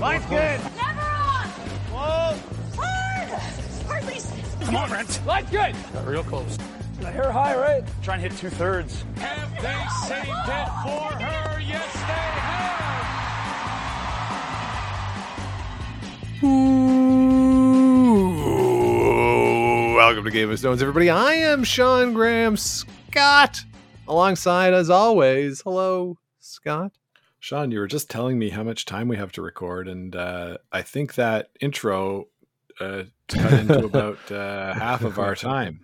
Line's good. Never on! Whoa. Hard! Hard, please. Come on, Brent. Line's good. Got real close. The hair high, right? Try and hit two thirds. Have they saved it for her? Yes, they have. Ooh, welcome to Game of Stones, everybody. I am Sean Graham Scott, alongside, as always, hello, Scott. Sean, you were just telling me how much time we have to record, and uh, I think that intro uh, cut into about uh, half of our time.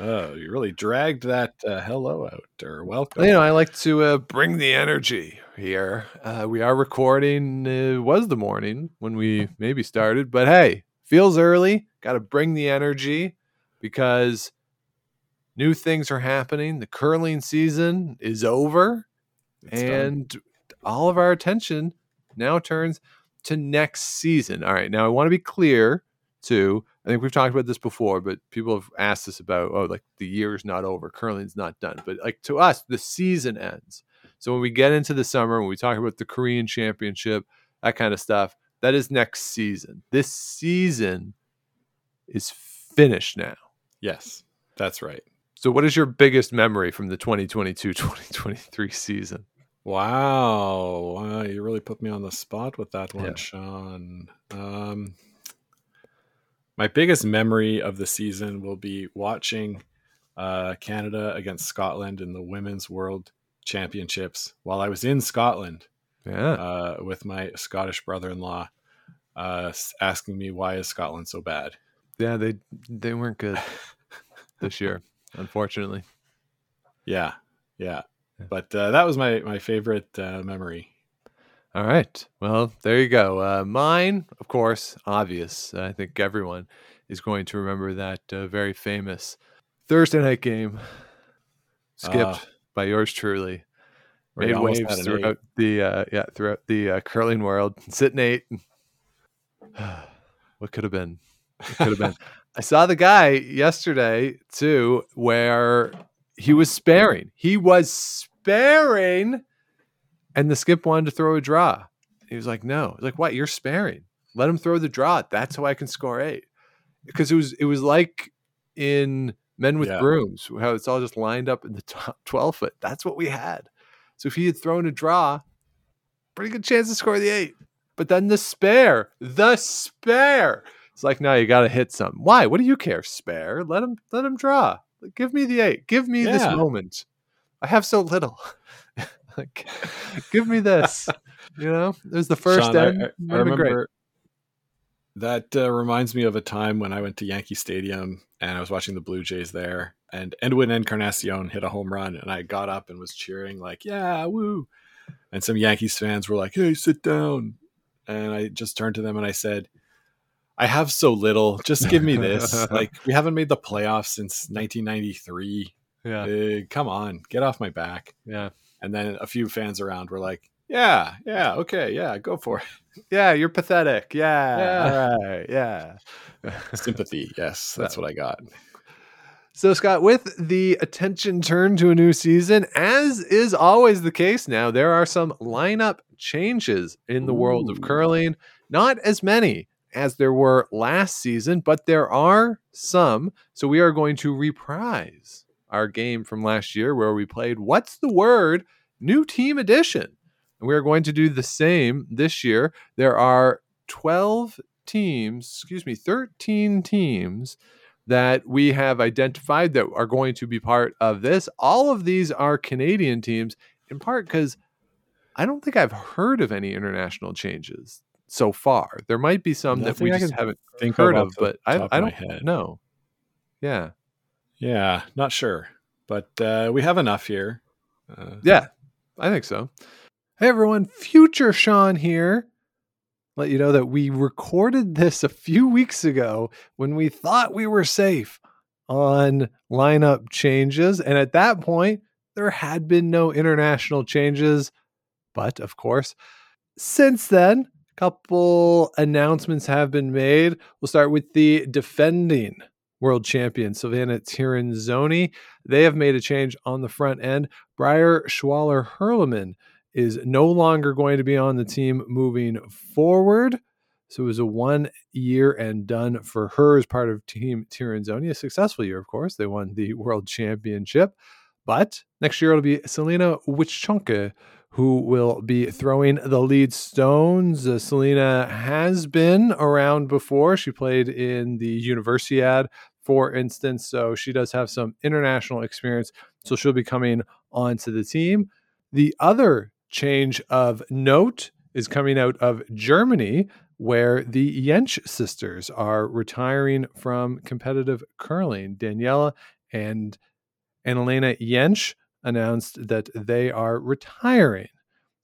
Oh, you really dragged that uh, hello out or welcome. You know, I like to uh, bring the energy here. Uh, we are recording. It was the morning when we maybe started, but hey, feels early. Got to bring the energy because new things are happening. The curling season is over, It's done. All of our attention now turns to next season. All right, now I want to be clear too. I think we've talked about this before, but people have asked us about, oh, like the year's not over, curling's not done. But like to us, the season ends. So when we get into the summer, when we talk about the Korean Championship, that kind of stuff, that is next season. This season is finished now. yes, that's right. So what is your biggest memory from the 2022-2023 season? Wow, wow, you really put me on the spot with that one, Yeah. Sean. Um, my biggest memory of the season will be watching uh, Canada against Scotland in the Women's World Championships while I was in Scotland Yeah. uh, with my Scottish brother-in-law, uh, asking me why is Scotland so bad. Yeah, they they weren't good this year, unfortunately. Yeah, yeah. But uh, that was my my favorite uh, memory. All right. Well, there you go. Uh, mine, of course, obvious. I think everyone is going to remember that uh, very famous Thursday night game skipped Ah. by yours truly. Made waves throughout the uh, yeah throughout the uh, curling world. Sitting eight. what could have been? What could have been? I saw the guy yesterday too, where he was sparing. He was sparing, and the skip wanted to throw a draw. He was like, "No, like what? You're sparing. Let him throw the draw. That's how I can score eight. Because it was it was like in Men with Yeah. Brooms, how it's all just lined up in the top twelve foot. That's what we had. So if he had thrown a draw, pretty good chance to score the eight. But then the spare, the spare. It's like, no, you got to hit something. Why? What do you care? Spare. Let him let him draw. Give me the eight. Give me this moment. I have so little. like, give me this. you know, it was the first Sean, end. I, I great. remember that uh, reminds me of a time when I went to Yankee Stadium and I was watching the Blue Jays there, and Edwin Encarnacion hit a home run, and I got up and was cheering like, "Yeah, woo!" And some Yankees fans were like, "Hey, sit down," and I just turned to them and I said. I have so little. Just give me this. like we haven't made the playoffs since 1993. Yeah, come on, get off my back. yeah, And then a few fans around were like, "Yeah, yeah, okay, yeah, go for it." yeah. You're pathetic. Yeah, Yeah. all right. Yeah. Sympathy. Yes, that's what I got. So, Scott, with the attention turned to a new season, as is always the case now, there are some lineup changes in the world of curling. Not as many as there were last season, but there are some. So, we are going to reprise our game from last year where we played What's the Word? New Team Edition. And we are going to do the same this year. There are 12 teams, excuse me, 13 teams that we have identified that are going to be part of this. All of these are Canadian teams, in part because I don't think I've heard of any international changes so far. There might be some that we I just haven't think heard of of, off the but I, I don't know. Yeah. Yeah, not sure, but uh, we have enough here. Uh, Yeah, I think so. Hey everyone, future Sean here. Let you know that we recorded this a few weeks ago when we thought we were safe on lineup changes. And at that point, there had been no international changes. But of course, since then, couple announcements have been made. We'll start with the defending world champion, Silvana Tirinzoni. They have made a change on the front end. Briar Schwaller-Huerlimann is no longer going to be on the team moving forward. So it was a one year and done for her as part of Team Tirinzoni. A successful year, of course. They won the world championship. But next year it'll be Selina Witschonke who will be throwing the lead stones. Uh, Selina has been around before. She played in the Universiad, for instance. So she does have some international experience. So she'll be coming onto the team. The other change of note is coming out of Germany, where the Jentsch sisters are retiring from competitive curling. Daniela and Annalena Jentsch announced that they are retiring.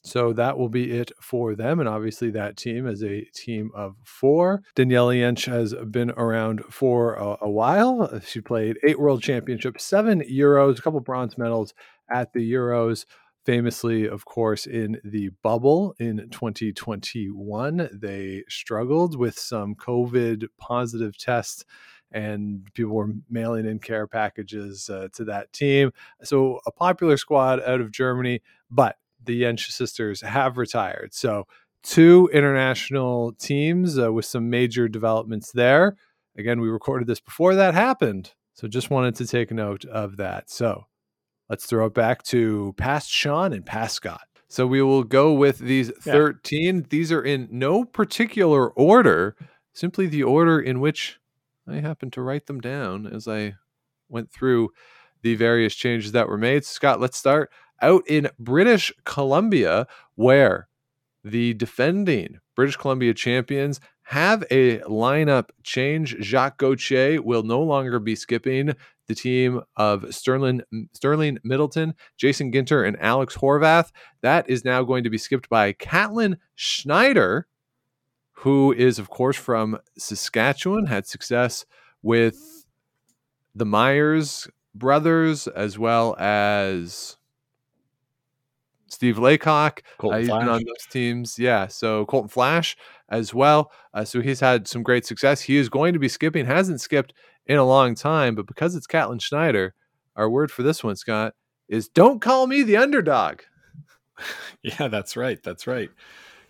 So that will be it for them. And obviously, that team is a team of four. Danielle Jentsch has been around for a, a, while. She played eight world championships, seven Euros, a couple bronze medals at the Euros. Famously, of course, in the bubble in 2021, they struggled with some COVID positive tests and people were mailing in care packages uh, to that team. So a popular squad out of Germany, but the Jentsch sisters have retired. So two international teams uh, with some major developments there. Again, we recorded this before that happened. So just wanted to take note of that. So let's throw it back to past Sean and past Scott. So we will go with these 13. Yeah. These are in no particular order, simply the order in which I happened to write them down as I went through the various changes that were made. Scott, let's start out in British Columbia, where the defending British Columbia champions have a lineup change. Jacques Gauthier will no longer be skipping the team of Sterling, Sterling Middleton, Jason Ginter, and Alex Horvath. That is now going to be skipped by Catlin Schneider, who is, of course, from Saskatchewan, had success with the Muyres brothers as well as Steve Laycock. Uh, he's been on those teams. Yeah. So Colton Flasch as well. Uh, so he's had some great success. He is going to be skipping, hasn't skipped in a long time, but because it's Catlin Schneider, our word for this one, Scott, is don't call me the underdog. yeah, that's right. That's right.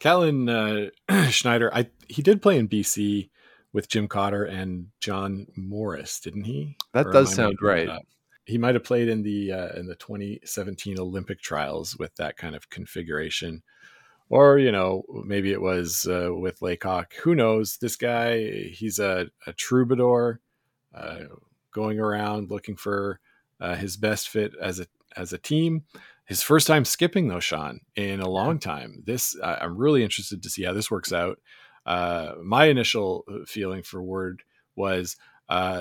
Catlin uh, Schneider, I he did play in BC with Jim Cotter and John Morris, didn't he? That or does sound right he might have played in the uh, in the 2017 Olympic trials with that kind of configuration, or you know maybe it was uh, with Laycock. Who knows? This guy, he's a, a troubadour, uh, going around looking for uh, his best fit as a as a team. His first time skipping though, Sean, in a long time. This I'm really interested to see how this works out. Uh, my initial uh, feeling for Word was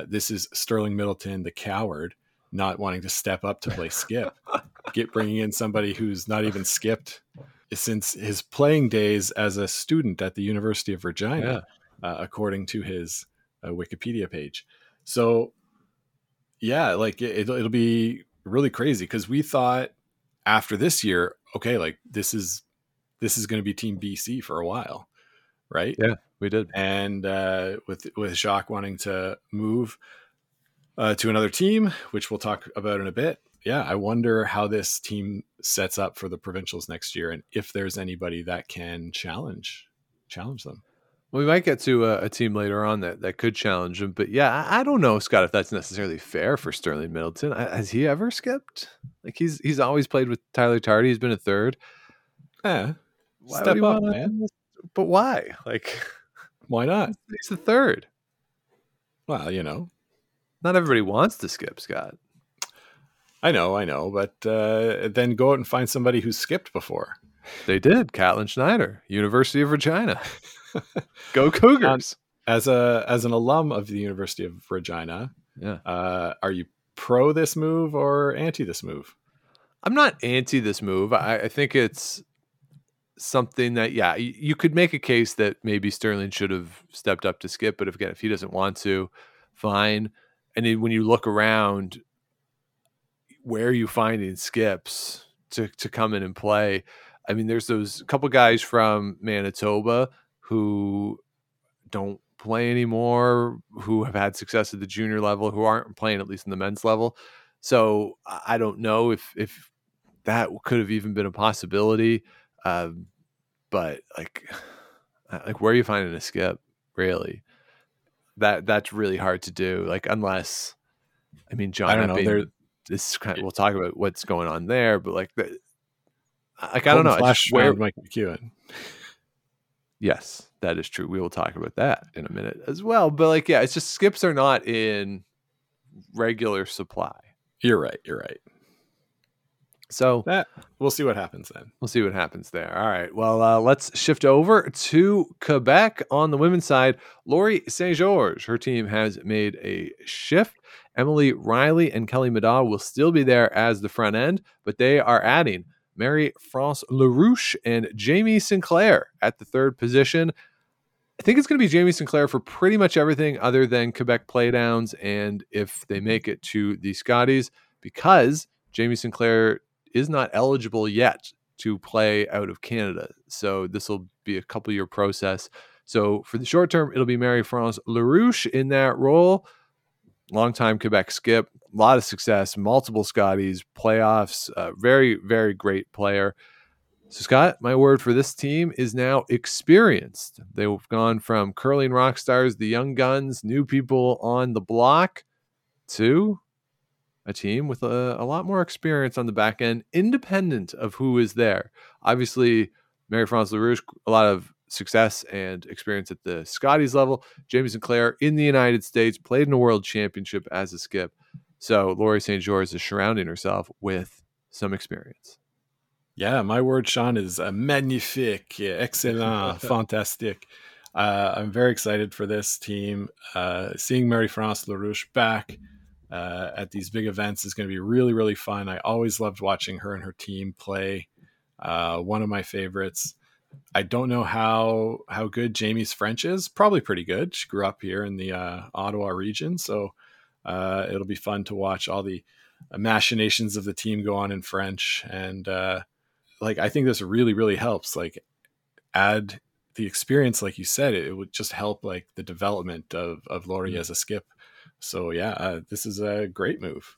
this is Sterling Middleton, the coward not wanting to step up to play skip. Get bringing in somebody who's not even skipped since his playing days as a student at the University of Regina, yeah. uh, according to his uh, Wikipedia page. So, yeah, like it, it'll, it'll be really crazy because we thought after this year, okay, like this is this is going to be Team BC for a while, right? Yeah, we did. And uh, with with Jacques wanting to move, uh, to another team, which we'll talk about in a bit. Yeah, I wonder how this team sets up for the provincials next year, and if there's anybody that can challenge challenge them. We might get to a, a, team later on that, that could challenge him, but yeah, I, I, don't know, Scott, if that's necessarily fair for Sterling Middleton. I, has he ever skipped? Like he's he's always played with Tyler Tardi. He's been a third. Yeah, why step up, man. But why? Like, why not? He's the third. Well, you know, not everybody wants to skip, Scott. I know, I know, but uh, then go out and find somebody who's skipped before. They did. Catlin Schneider, University of Regina. go Cougars! Um, as a as an alum of the University of Regina, yeah, uh, are you pro this move or anti this move? I'm not anti this move. I, I think it's something that yeah, you, you could make a case that maybe Sterling should have stepped up to skip, but if, again, if he doesn't want to, fine and then when you look around where are you finding skips to, to come in and play i mean there's those couple guys from manitoba who don't play anymore who have had success at the junior level who aren't playing at least in the men's level so i don't know if if that could have even been a possibility. Um, but like, like where are you finding a skip? Really, that that's really hard to do. Like unless, I mean, John, I don't know. There, this kind we'll talk about what's going on there, but like the, like I don't know. Flasch where, Mike McEwen. yes, that is true. We will talk about that in a minute as well. But like, yeah, it's just skips are not in regular supply. You're right. You're right. So That we'll see what happens then. We'll see what happens there. All right. Well, uh, let's shift over to Quebec on the women's side. Laurie St. George, her team has made a shift. Emily Riley and Kelly Madaw will still be there as the front end, but they are adding Marie-France Larouche and Jamie Sinclair at the third position. I think it's going to be Jamie Sinclair for pretty much everything other than Quebec playdowns and if they make it to the Scotties, because Jamie Sinclair is not eligible yet to play out of Canada. So this will be a couple year process. So for the short term, it'll be Marie-France Larouche in that role. Longtime Quebec skip, a lot of success, multiple Scotties, playoffs, uh, very, very great player. So, Scott, my word for this team is now experienced. They've gone from curling rock stars, the young guns, new people on the block, to a team with a, a lot more experience on the back end, independent of who is there. Obviously, Marie-France Larouche, a lot of success and experience at the Scotties level. Jamie Sinclair in the United States played in a world championship as a skip. So Laurie St. George is surrounding herself with some experience. Yeah, my word, Sean, is uh, magnifique, excellent, fantastic. Uh, I'm very excited for this team. Uh, seeing Marie-France Larouche back uh, at these big events is going to be really, really fun. I always loved watching her and her team play. Uh, one of my favorites. I don't know how how good Jamie's French is. Probably pretty good. She grew up here in the uh, Ottawa region, so uh, it'll be fun to watch all the machinations of the team go on in French. And uh, like, I think this really, really helps. Like, add the experience, like you said, it, it would just help like the development of of Laurie as a skip. So yeah, uh, this is a great move.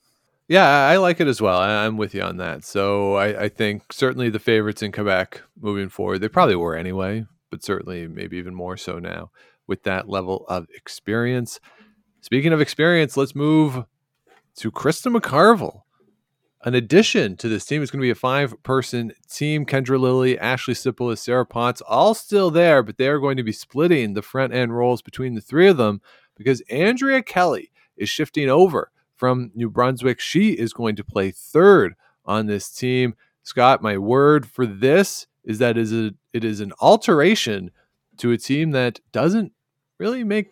Yeah, I like it as well. I'm with you on that. So I, I think certainly the favorites in Quebec moving forward, they probably were anyway, but certainly maybe even more so now with that level of experience. Speaking of experience, let's move to Krista McCarville. An addition to this team is going to be a five person team. Kendra Lilly, Ashley Sippala, Sarah Potts, all still there, but they are going to be splitting the front end roles between the three of them because Andrea Kelly is shifting over from New Brunswick. She is going to play third on this team. Scott, my word for this is that is a it is an alteration to a team that doesn't really make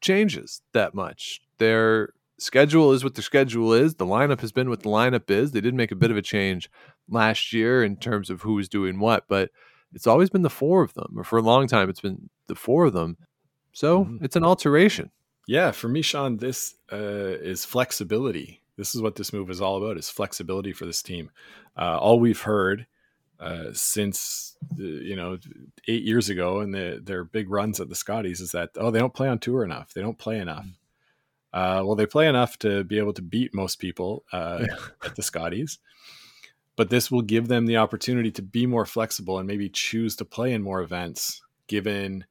changes that much. Their schedule is what their schedule is. The lineup has been what the lineup is. They did make a bit of a change last year in terms of who was doing what, but it's always been the four of them, or for a long time, it's been the four of them. So Mhm. it's an alteration. Yeah, for me, Sean, this uh, is flexibility. This is what this move is all about: is flexibility for this team. Uh, all we've heard uh, since you know eight years ago and the, their big runs at the Scotties is that oh they don't play on tour enough. They don't play enough. Uh, well, they play enough to be able to beat most people uh, at the Scotties, but this will give them the opportunity to be more flexible and maybe choose to play in more events, given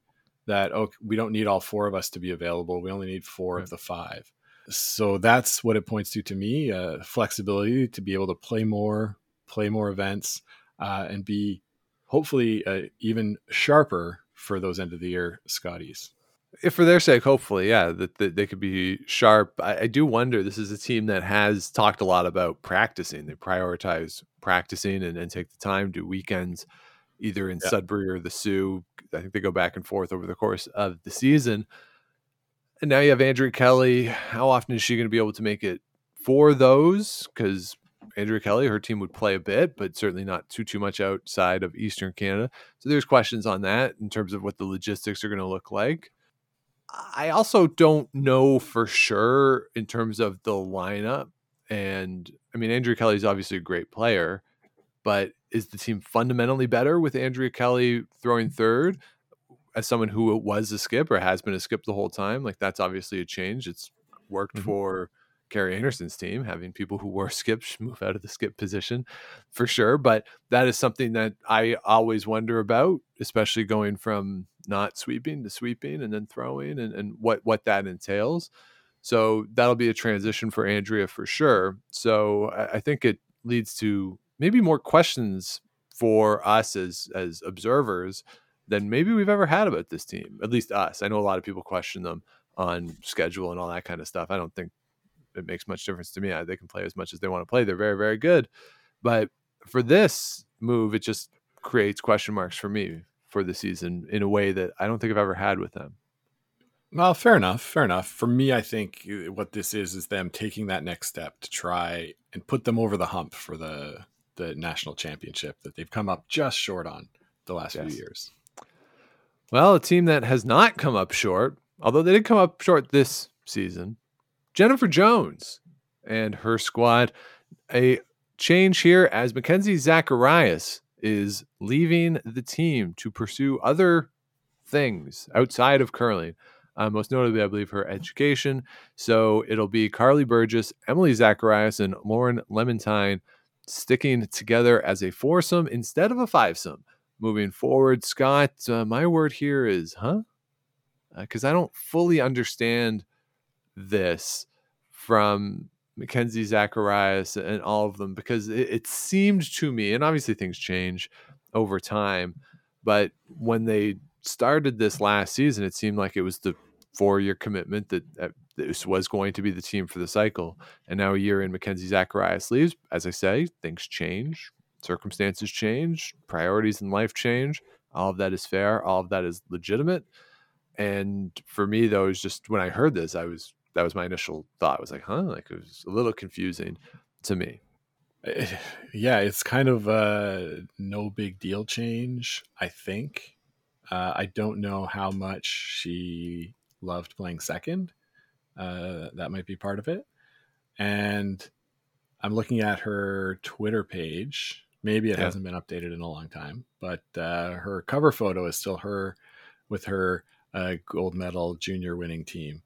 that oh we don't need all four of us to be available. We only need four Right. of the five. So that's what it points to to me: uh, flexibility to be able to play more, play more events, uh, and be hopefully uh, even sharper for those end of the year Scotties. if for their sake, hopefully, yeah, that, that they could be sharp. I, I do wonder. This is a team that has talked a lot about practicing. They prioritize practicing and, and take the time, do weekends, either in Yeah. Sudbury or the Soo. I think they go back and forth over the course of the season. And now you have Andrea Kelly. How often is she going to be able to make it for those? Because Andrea Kelly, her team would play a bit, but certainly not too too much outside of Eastern Canada. So there's questions on that in terms of what the logistics are going to look like. I also don't know for sure in terms of the lineup. And I mean, Andrea Kelly is obviously a great player, but is the team fundamentally better with Andrea Kelly throwing third as someone who was a skip or has been a skip the whole time? Like, that's obviously a change. It's worked Mhm. for Kerri Einarson's team, having people who were skips move out of the skip position for sure. But that is something that I always wonder about, especially going from not sweeping to sweeping and then throwing and, and what, what that entails. So that'll be a transition for Andrea for sure. So I, I think it leads to maybe more questions for us as as observers than maybe we've ever had about this team. At least us. I know a lot of people question them on schedule and all that kind of stuff. I don't think it makes much difference to me. They can play as much as they want to play. They're very, very good. But for this move, it just creates question marks for me for the season in a way that I don't think I've ever had with them. Well, fair enough. Fair enough. For me, I think uh, what this is is them taking that next step to try and put them over the hump for the the national championship that they've come up just short on the last Yes. few years. Well, a team that has not come up short, although they did come up short this season, Jennifer Jones and her squad. A change here as Mackenzie Zacharias is leaving the team to pursue other things outside of curling. Uh, most notably, I believe, her education. So it'll be Karlee Burgess, Emily Zacharias, and Lauren Lenentine sticking together as a foursome instead of a fivesome moving forward. Scott, uh, my word here is, huh? Because I don't fully understand this from Mackenzie Zacharias and all of them because it, it seemed to me, and obviously things change over time, but when they started this last season, it seemed like it was the four year commitment that this was going to be the team for the cycle. And now a year in, Mackenzie Zacharias leaves. As I say, things change, circumstances change, priorities in life change. All of that is fair. All of that is legitimate. And for me, though, it was just when I heard this, I was that was my initial thought. I was like, huh? Like it was a little confusing to me. Yeah, it's kind of a no big deal change, I think. Uh, I don't know how much she loved playing second. Uh, that might be part of it. And I'm looking at her Twitter page. Maybe it Yeah. hasn't been updated in a long time, but uh, her cover photo is still her with her uh, gold medal junior winning team.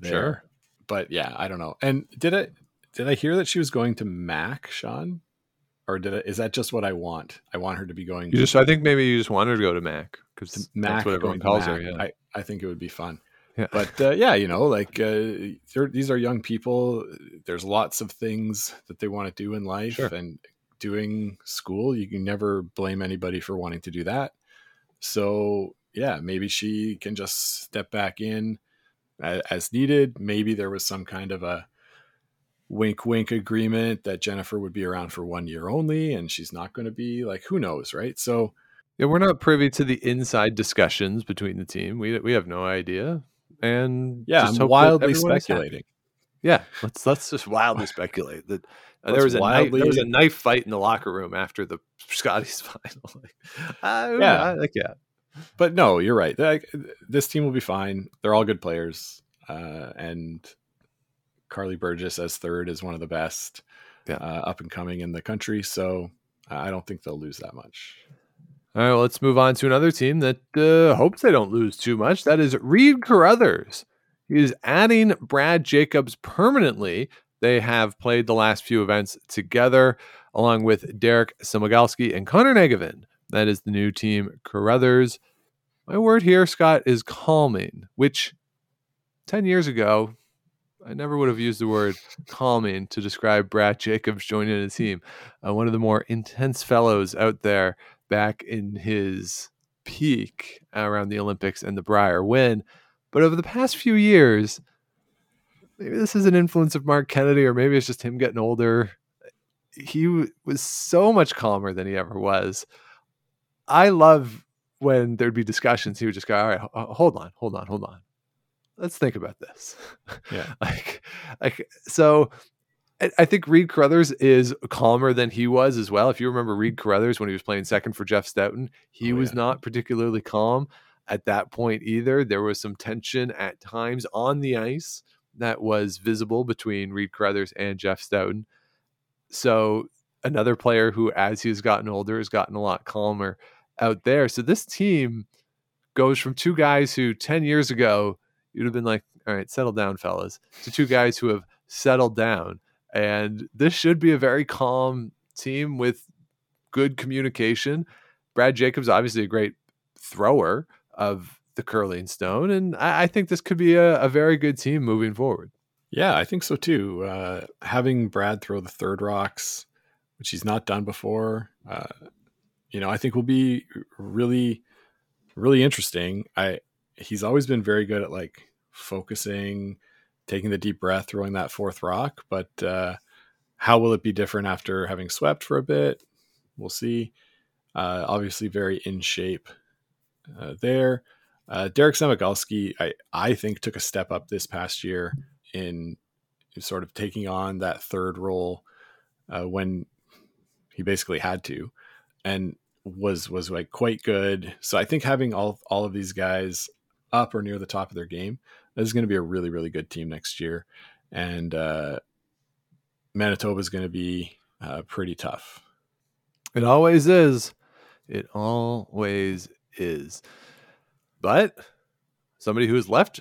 There. Sure. But yeah, I don't know. And did I did I hear that she was going to Mac, Sean? Or did I, is that just what I want? I want her to be going You just, I think maybe you just wanted to go to Mac because to that's Mac. what everyone calls her. Yeah. I, I think it would be fun. Yeah. But uh, yeah, you know, like uh, these are young people. There's lots of things that they want to do in life, Sure. and doing school, you can never blame anybody for wanting to do that. So yeah, maybe she can just step back in as, as needed. Maybe there was some kind of a wink wink agreement that Jennifer would be around for one year only and she's not going to be like who knows, right? So Yeah, we're not privy to the inside discussions between the team. We we have no idea. And yeah, just I'm wildly everyone is happy. speculating. Yeah, let's let's just wildly speculate that uh, there was a knife, there was a knife fight in the locker room after the Scotties final. like, Yeah. yeah, like yeah, But no, you're right. Like, this team will be fine. They're all good players. Uh, and Karlee Burgess as third is one of the best Yeah. uh, up and coming in the country. So I don't think they'll lose that much. All right, let's move on to another team that uh, hopes they don't lose too much. That is Reed Carruthers. He is adding Brad Jacobs permanently. They have played the last few events together, along with Derek Samagalski and Connor Njegovan. That is the new team, Carruthers. My word here, Scott, is calming, which 10 years ago, I never would have used the word calming to describe Brad Jacobs joining a team. Uh, one of the more intense fellows out there back in his peak around the Olympics and the Brier win. But over the past few years, maybe this is an influence of Marc Kennedy, or maybe it's just him getting older. He w- was so much calmer than he ever was. I love when there'd be discussions. He would just go, "All right, ho- hold on, hold on, hold on. Let's think about this." Yeah. like, like so. I- think Reed Carruthers is calmer than he was as well. If you remember Reed mm-hmm. Carruthers when he was playing second for Jeff Stoughton, he Oh, was yeah. not particularly calm at that point either. There was some tension at times on the ice that was visible between Reed Carruthers and Jeff Stoughton. So another player who, as he's gotten older, has gotten a lot calmer out there. So this team goes from two guys who 10 years ago you'd have been like, all right, settle down, fellas, to two guys who have settled down. And this should be a very calm team with good communication. Brad Jacobs, obviously a great thrower of the curling stone. And I, I think this could be a, a, very good team moving forward. Yeah, I think so too. Uh, having Brad throw the third rocks, which he's not done before, uh, you know, I think will be really, really interesting. I he's always been very good at like focusing, taking the deep breath, throwing that fourth rock. But uh, how will it be different after having swept for a bit? We'll see. Uh, obviously, very in shape uh, there. Uh, Derek Samagalski, I, I think, took a step up this past year in sort of taking on that third role uh, when he basically had to, and was was like quite good. So I think having all all of these guys up or near the top of their game, this is going to be a really really good team next year, and uh, Manitoba is going to be uh, pretty tough. It always is. It always is. But somebody who's left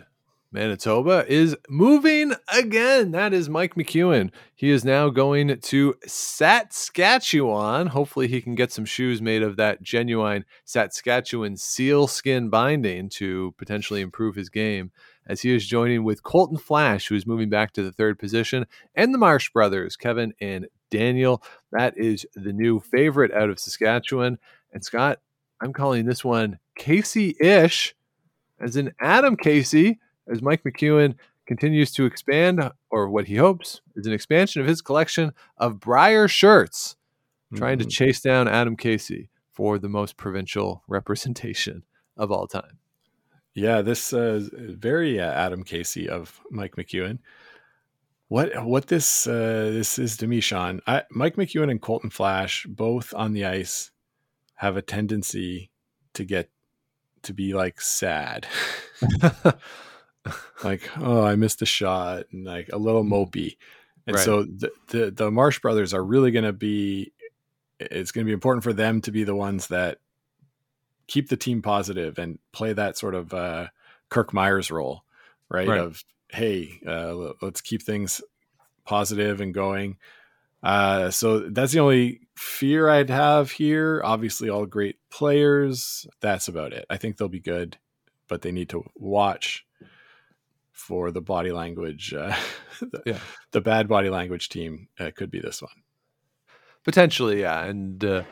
Manitoba is moving again. That is Mike McEwen. He is now going to Saskatchewan. Hopefully, he can get some shoes made of that genuine Saskatchewan seal skin binding to potentially improve his game. As he is joining with Colton Flasch, who is moving back to the third position, and the Marsh brothers, Kevin and Daniel. That is the new favorite out of Saskatchewan. And Scott, I'm calling this one Casey ish, as in Adam Casey, as Mike McEwen continues to expand, or what he hopes is an expansion of his collection of Brier shirts, mm-hmm. trying to mm-hmm. chase down Adam Casey for the most provincial representation of all time. Yeah, this uh, very uh, Adam Casey of Mike McEwen. What what this uh, this is to me, Sean? I, Mike McEwen and Colton Flasch both on the ice have a tendency to get to be like sad. like, oh, I missed a shot and like a little mm-hmm. mopey. And right. so the, the, the Marsh brothers are really going to be it's going to be important for them to be the ones that keep the team positive and play that sort of uh, Kirk Muyres role, right? right. Of hey, uh, let's keep things positive and going. Uh, so that's the only fear I'd have here. Obviously, all great players. That's about it. I think they'll be good, but they need to watch for the body language. Uh, the, yeah. the bad body language team uh, could be this one. Potentially, yeah. And uh,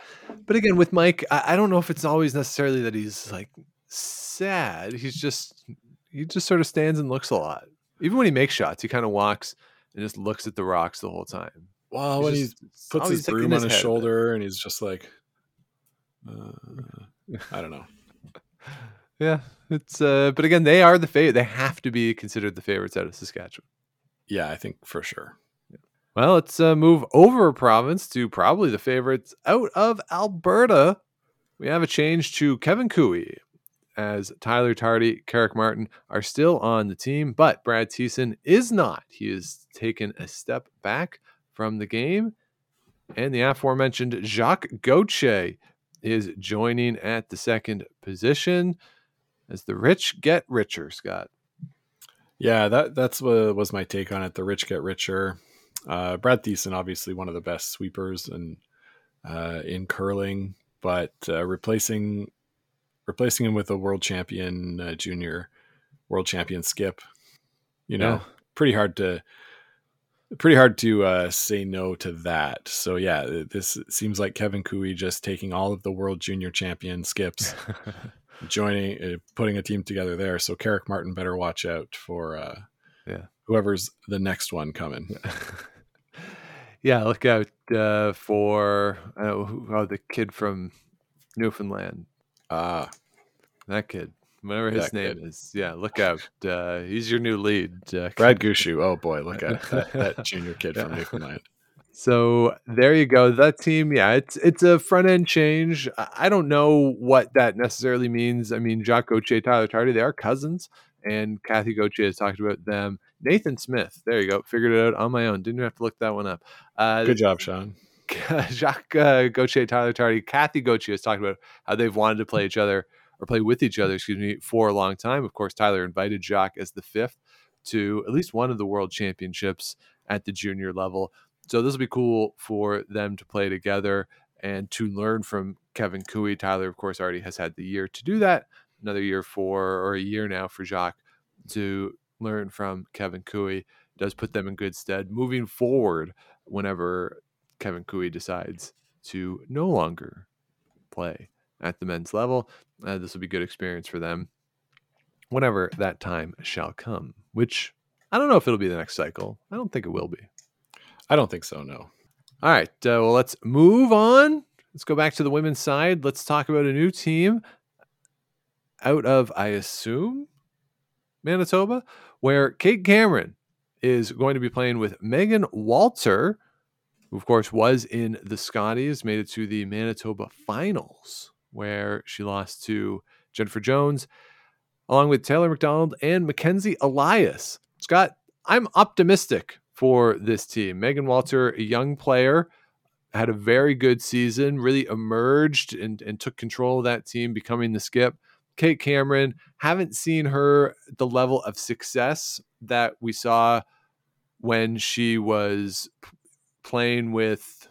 but again, with Mike, I, I don't know if it's always necessarily that he's like sad. He's just he just sort of stands and looks a lot. Even when he makes shots, he kind of walks and just looks at the rocks the whole time. Well, he's when just, he puts his broom on his, his shoulder and he's just like, uh, I don't know. yeah, it's. uh But again, they are the favorite. They have to be considered the favorites out of Saskatchewan. Yeah, I think for sure. Well, let's uh, move over province to probably the favorites out of Alberta. We have a change to Kevin Koe as Tyler Tardi, Karrick Martin are still on the team, but Brad Thiessen is not. He has taken a step back from the game. And the aforementioned Jacques Gauthier is joining at the second position as the rich get richer, Scott. Yeah, that that's what was my take on it. The rich get richer. Uh, Brad Thiessen, obviously one of the best sweepers and uh, in curling, but uh, replacing replacing him with a world champion uh, junior, world champion skip. You know, yeah. pretty hard to pretty hard to uh, say no to that. So yeah, this seems like Kevin Koe just taking all of the world junior champion skips, joining, uh, putting a team together there. So Karrick Martin better watch out for uh, yeah whoever's the next one coming. yeah, look out uh, for oh, the kid from Newfoundland. Ah, that kid, whatever his that name kid. is. Yeah, look out. Uh, he's your new lead. Uh, Brad Gushue. Oh boy, look at that, that junior kid from Newfoundland. So there you go. That team, yeah, it's it's a front end change. I don't know what that necessarily means. I mean, Jacques Gauthier, Tyler Tardi, they are cousins, and Cathy Gauthier has talked about them. Nathan Smith, there you go, figured it out on my own. Didn't have to look that one up. Uh, Good job, Sean. Jacques uh, Gauthier, Tyler Tardi, Cathy Gauthier has talked about how they've wanted to play each other or play with each other, excuse me, for a long time. Of course, Tyler invited Jacques as the fifth to at least one of the world championships at the junior level. So this will be cool for them to play together and to learn from Kevin Koe. Tyler, of course, already has had the year to do that. Another year for, or a year now for Jacques to learn from Kevin Koe does put them in good stead moving forward whenever Kevin Koe decides to no longer play at the men's level. Uh, this will be good experience for them whenever that time shall come, which I don't know if it'll be the next cycle. I don't think it will be. I don't think so. No. All right. Uh, well, let's move on. Let's go back to the women's side. Let's talk about a new team out of, I assume, Manitoba, where Kate Cameron is going to be playing with Meghan Walter, who, of course, was in the Scotties, made it to the Manitoba finals, where she lost to Jennifer Jones, along with Taylor McDonald and Mackenzie Elias. Scott, I'm optimistic for this team. Meghan Walter, a young player, had a very good season, really emerged and, and took control of that team, becoming the skip. Kate Cameron, haven't seen her the level of success that we saw when she was playing with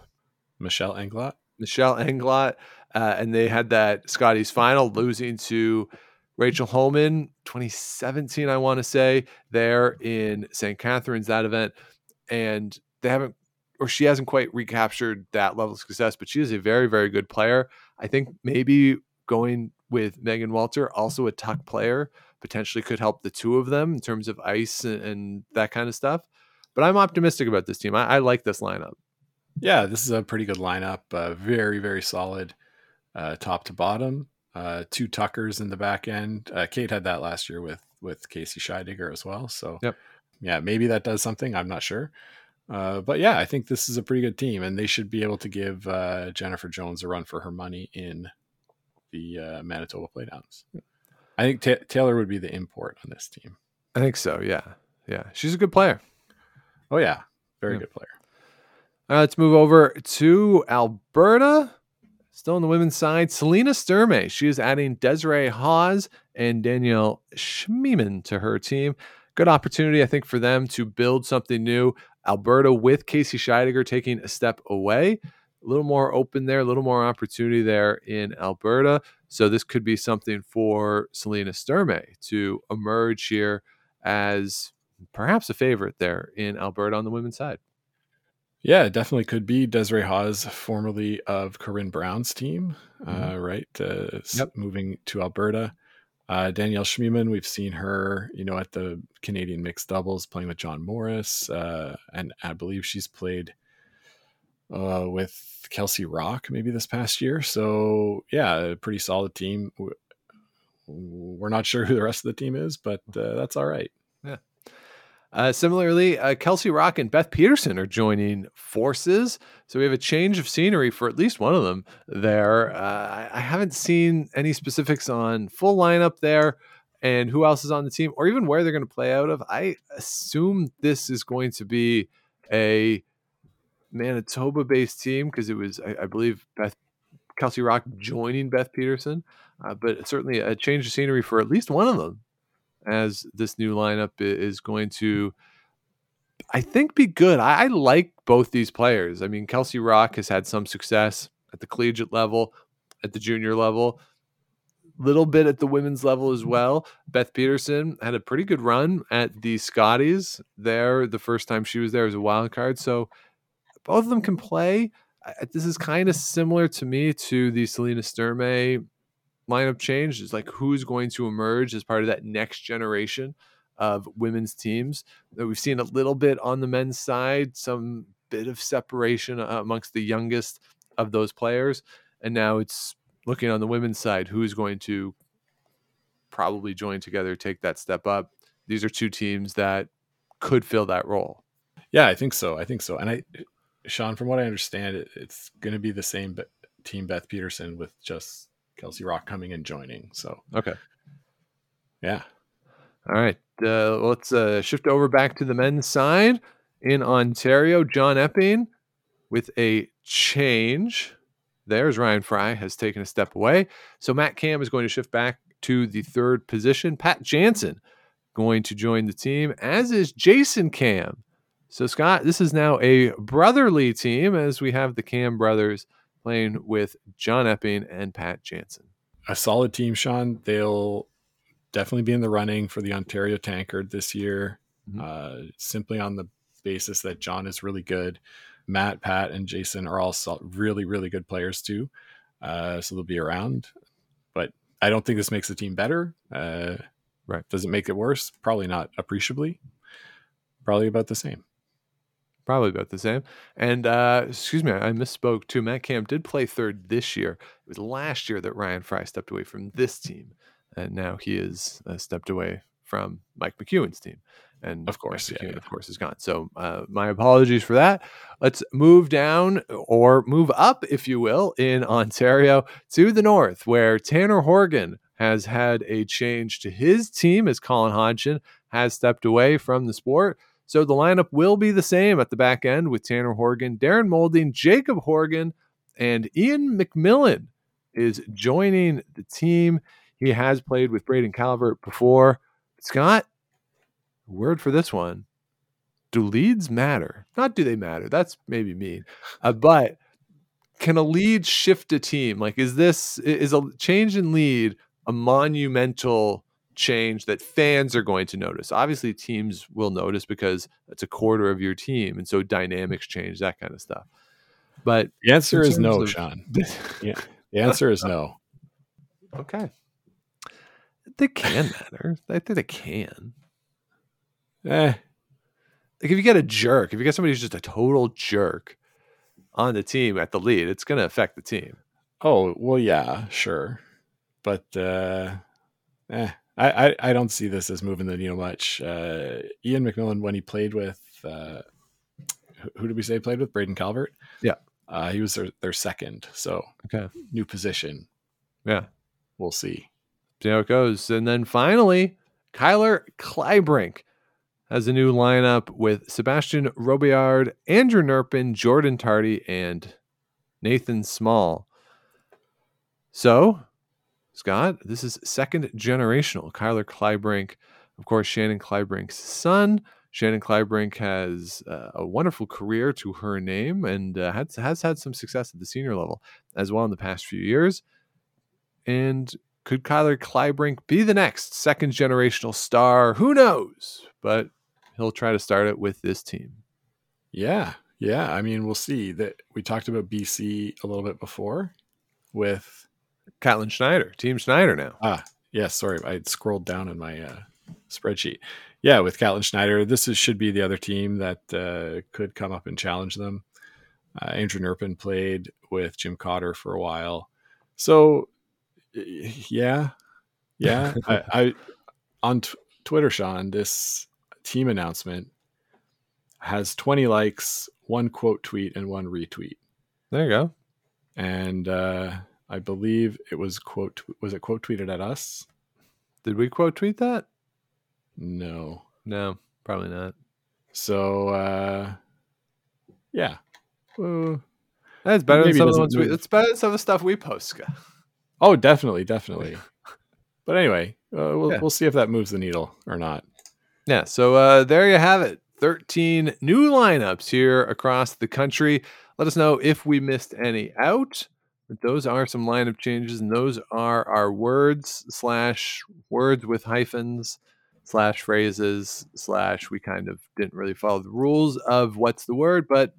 Michelle Englot. Michelle Englot, uh, and they had that Scotties final, losing to Rachel Homan, 2017, I want to say, there in St. Catharines, that event. And they haven't, or she hasn't quite recaptured that level of success, but she is a very, very good player. I think maybe going with Meghan Walter, also a tuck player, potentially could help the two of them in terms of ice and, and that kind of stuff. But I'm optimistic about this team. I, I, like this lineup. Yeah, this is a pretty good lineup. Uh, very, very solid, uh, top to bottom. Uh, two Tuckers in the back end. Uh, Kate had that last year with with Casey Scheidegger as well. So, yep. yeah, maybe that does something. I'm not sure. Uh, but yeah, I think this is a pretty good team, and they should be able to give uh, Jennifer Jones a run for her money in the uh, Manitoba Playdowns. I think Ta- Taylor would be the import on this team. I think so. Yeah, yeah, she's a good player. Oh yeah, very Yeah. good player. Uh, let's move over to Alberta. Still on the women's side, Selena Sturmay. She is adding Dezaray Hawes and Danielle Schmiemann to her team. Good opportunity, I think, for them to build something new. Alberta with Casey Scheidegger taking a step away. A little more open there, a little more opportunity there in Alberta. So this could be something for Selena Sturmay to emerge here as perhaps a favorite there in Alberta on the women's side. Yeah, it definitely could be Dezaray Hawes, formerly of Corryn Brown's team, uh, right? Uh, Yep. Moving to Alberta. Uh, Danielle Schmiemann, we've seen her, you know, at the Canadian mixed doubles playing with John Morris. Uh, and I believe she's played uh, with Kelsey Rock maybe this past year. So, yeah, a pretty solid team. We're not sure who the rest of the team is, but uh, that's all right. Yeah. Uh, similarly, uh, Kelsey Rock and Beth Peterson are joining forces. So we have a change of scenery for at least one of them there. Uh, I, I haven't seen any specifics on full lineup there and who else is on the team or even where they're going to play out of. I assume this is going to be a Manitoba based team because it was, I, I believe, Beth Kelsey Rock joining Beth Peterson, uh, but certainly a change of scenery for at least one of them as this new lineup is going to, I think, be good. I, I like both these players. I mean, Kelsey Rock has had some success at the collegiate level, at the junior level, a little bit at the women's level as well. Beth Peterson had a pretty good run at the Scotties there the first time she was there as a wild card. So both of them can play. This is kind of similar to me to the Selena Sturmay lineup change is like who's going to emerge as part of that next generation of women's teams that we've seen a little bit on the men's side some bit of separation uh, amongst the youngest of those players and now it's looking on the women's side who's going to probably join together take that step up these are two teams that could fill that role Yeah, I think so. I think so. And I, Sean, from what I understand, it, it's going to be the same be- team Beth Peterson with just Kelsey Rock coming and joining. So okay yeah, All right, uh, let's uh, shift over back to the men's side in Ontario. John Epping with a change. There's Ryan Fry has taken a step away. So Mat Camm is going to shift back to the third position. Pat Janssen going to join the team, as is Jason Camm. So, Scott, this is now a brotherly team as we have the Camm brothers playing with John Epping and Pat Janssen. A solid team, Sean. They'll definitely be in the running for the Ontario Tankard this year, Mhm. uh, simply on the basis that John is really good. Matt, Pat, and Jason are all sol- really, really good players too. Uh, so they'll be around. But I don't think this makes the team better. Uh, Right. Does it make it worse? Probably not appreciably. Probably about the same. Probably about the same. And uh, excuse me, I misspoke too. Mat Camm did play third this year. It was last year that Ryan Fry stepped away from this team, and now he is uh, stepped away from Mike McEwen's team. And Of course, Mike yeah, McEwen, yeah. of course, is gone. So uh, my apologies for that. Let's move down or move up, if you will, in Ontario to the north, where Tanner Horgan has had a change to his team as Colin Hodgson has stepped away from the sport. So the lineup will be the same at the back end with Tanner Horgan, Darren Moulding, Jacob Horgan, and Ian McMillan is joining the team. He has played with Braden Calvert before. Scott, word for this one. Do leads matter? Not do they matter? That's maybe mean. Uh, but can a lead shift a team? Like, is this is a change in lead a monumental change that fans are going to notice? Obviously, teams will notice because it's a quarter of your team, and so dynamics change, that kind of stuff. But The answer is no, of- Sean. Yeah. The answer is no. okay, they can matter. I think they can. Eh, Like if you get a jerk, if you get somebody who's just a total jerk on the team at the lead, it's going to affect the team. Oh well, yeah, sure, but uh, eh, I, I I don't see this as moving the needle much. Uh, Ian McMillan, when he played with, uh, who- did we say played with? Braden Calvert. Yeah. uh, he was their, their second, so Okay. new position. Yeah. We'll see. See how it goes. And then finally, Kyler Kleibrink has a new lineup with Sebastian Robillard, Andrew Nerpin, Jordan Tardi, and Nathan Small. So, Scott, this is second generational. Kyler Kleibrink, of course, Shannon Kleibrink's son. Shannon Kleibrink has uh, a wonderful career to her name and uh, has, has had some success at the senior level as well in the past few years. And could Kyler Kleibrink be the next second generational star? Who knows? But he'll try to start it with this team. Yeah, yeah. I mean, we'll see. That we talked about BC a little bit before with Catlin Schneider, Team Schneider now. Ah, yeah. Sorry, I scrolled down in my uh, spreadsheet. Yeah, with Catlin Schneider, this is, should be the other team that uh, could come up and challenge them. Uh, Andrew Nerpin played with Jim Cotter for a while, so yeah, yeah. I, I on t- Twitter, Sean, this team announcement has 20 likes, one quote tweet, and one retweet, There you go. and uh, I believe it was quote was it quote tweeted at us? Did we quote tweet that? No. No, probably not. So uh yeah. Uh, That's better than some of the ones we, it's better than some of the stuff we post, Scott. oh, definitely, definitely. but anyway, uh, we'll Yeah. we'll see if that moves the needle or not. Yeah, so uh, there you have it. 13 new lineups here across the country. Let us know if we missed any out. But those are some lineup changes, and those are our words slash words with hyphens slash phrases slash we kind of didn't really follow the rules of what's the word, but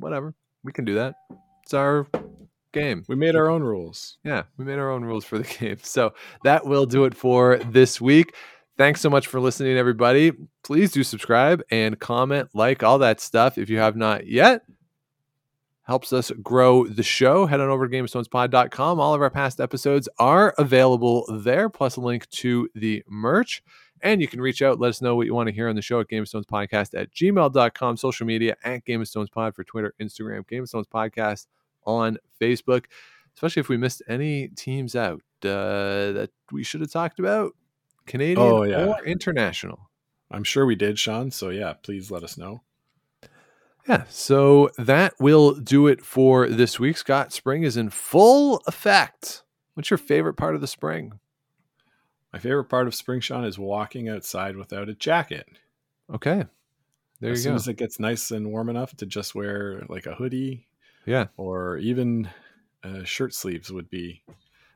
whatever. We can do that. It's our game. We made our own rules. Yeah, we made our own rules for the game. So that will do it for this week. Thanks so much for listening, everybody. Please do subscribe and comment, like all that stuff if you have not yet. Helps us grow the show. Head on over to GameOfStonesPod.com. All of our past episodes are available there, plus a link to the merch. And you can reach out, let us know what you want to hear on the show at Game of Stones Podcast at gmail.com, social media at Game of Stones Pod for Twitter, Instagram, Game of Stones Podcast on Facebook especially if we missed any teams out uh, that we should have talked about, Canadian Oh, yeah. or international. I'm sure we did, Sean. So yeah, please let us know. Yeah, so that will do it for this week. Scott, spring is in full effect. What's your favorite part of the spring? My favorite part of spring, Sean, is walking outside without a jacket. Okay. There as you go. as soon as it gets nice and warm enough to just wear like a hoodie yeah. or even uh, shirt sleeves would be.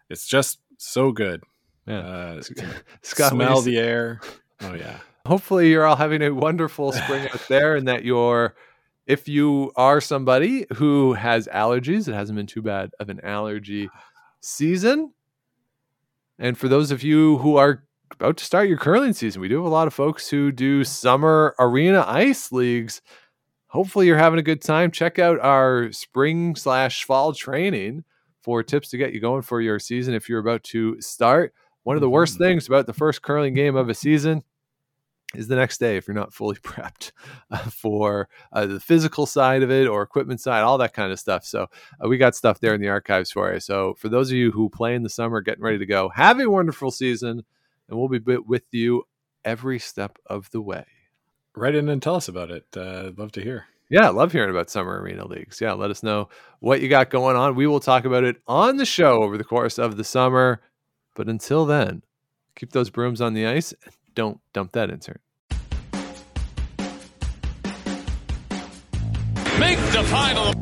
It's just so good. Yeah. Uh, Scott, smell the air. Oh yeah. hopefully you're all having a wonderful spring out there and that you're if you are somebody who has allergies it hasn't been too bad of an allergy season. And for those of you who are about to start your curling season we do have a lot of folks who do summer arena ice leagues. Hopefully you're having a good time. Check out our spring slash fall training for tips to get you going for your season if you're about to start. One of the worst Mhm. things about the first curling game of a season is the next day if you're not fully prepped uh, for uh, the physical side of it or equipment side, all that kind of stuff. So uh, we got stuff there in the archives for you. So for those of you who play in the summer, getting ready to go, have a wonderful season, and we'll be with you every step of the way. Write in and tell us about it. Uh, I'd love to hear. Yeah, I love hearing about summer arena leagues. Yeah, let us know what you got going on. We will talk about it on the show over the course of the summer. But until then, keep those brooms on the ice don't dump that insert. Make the final.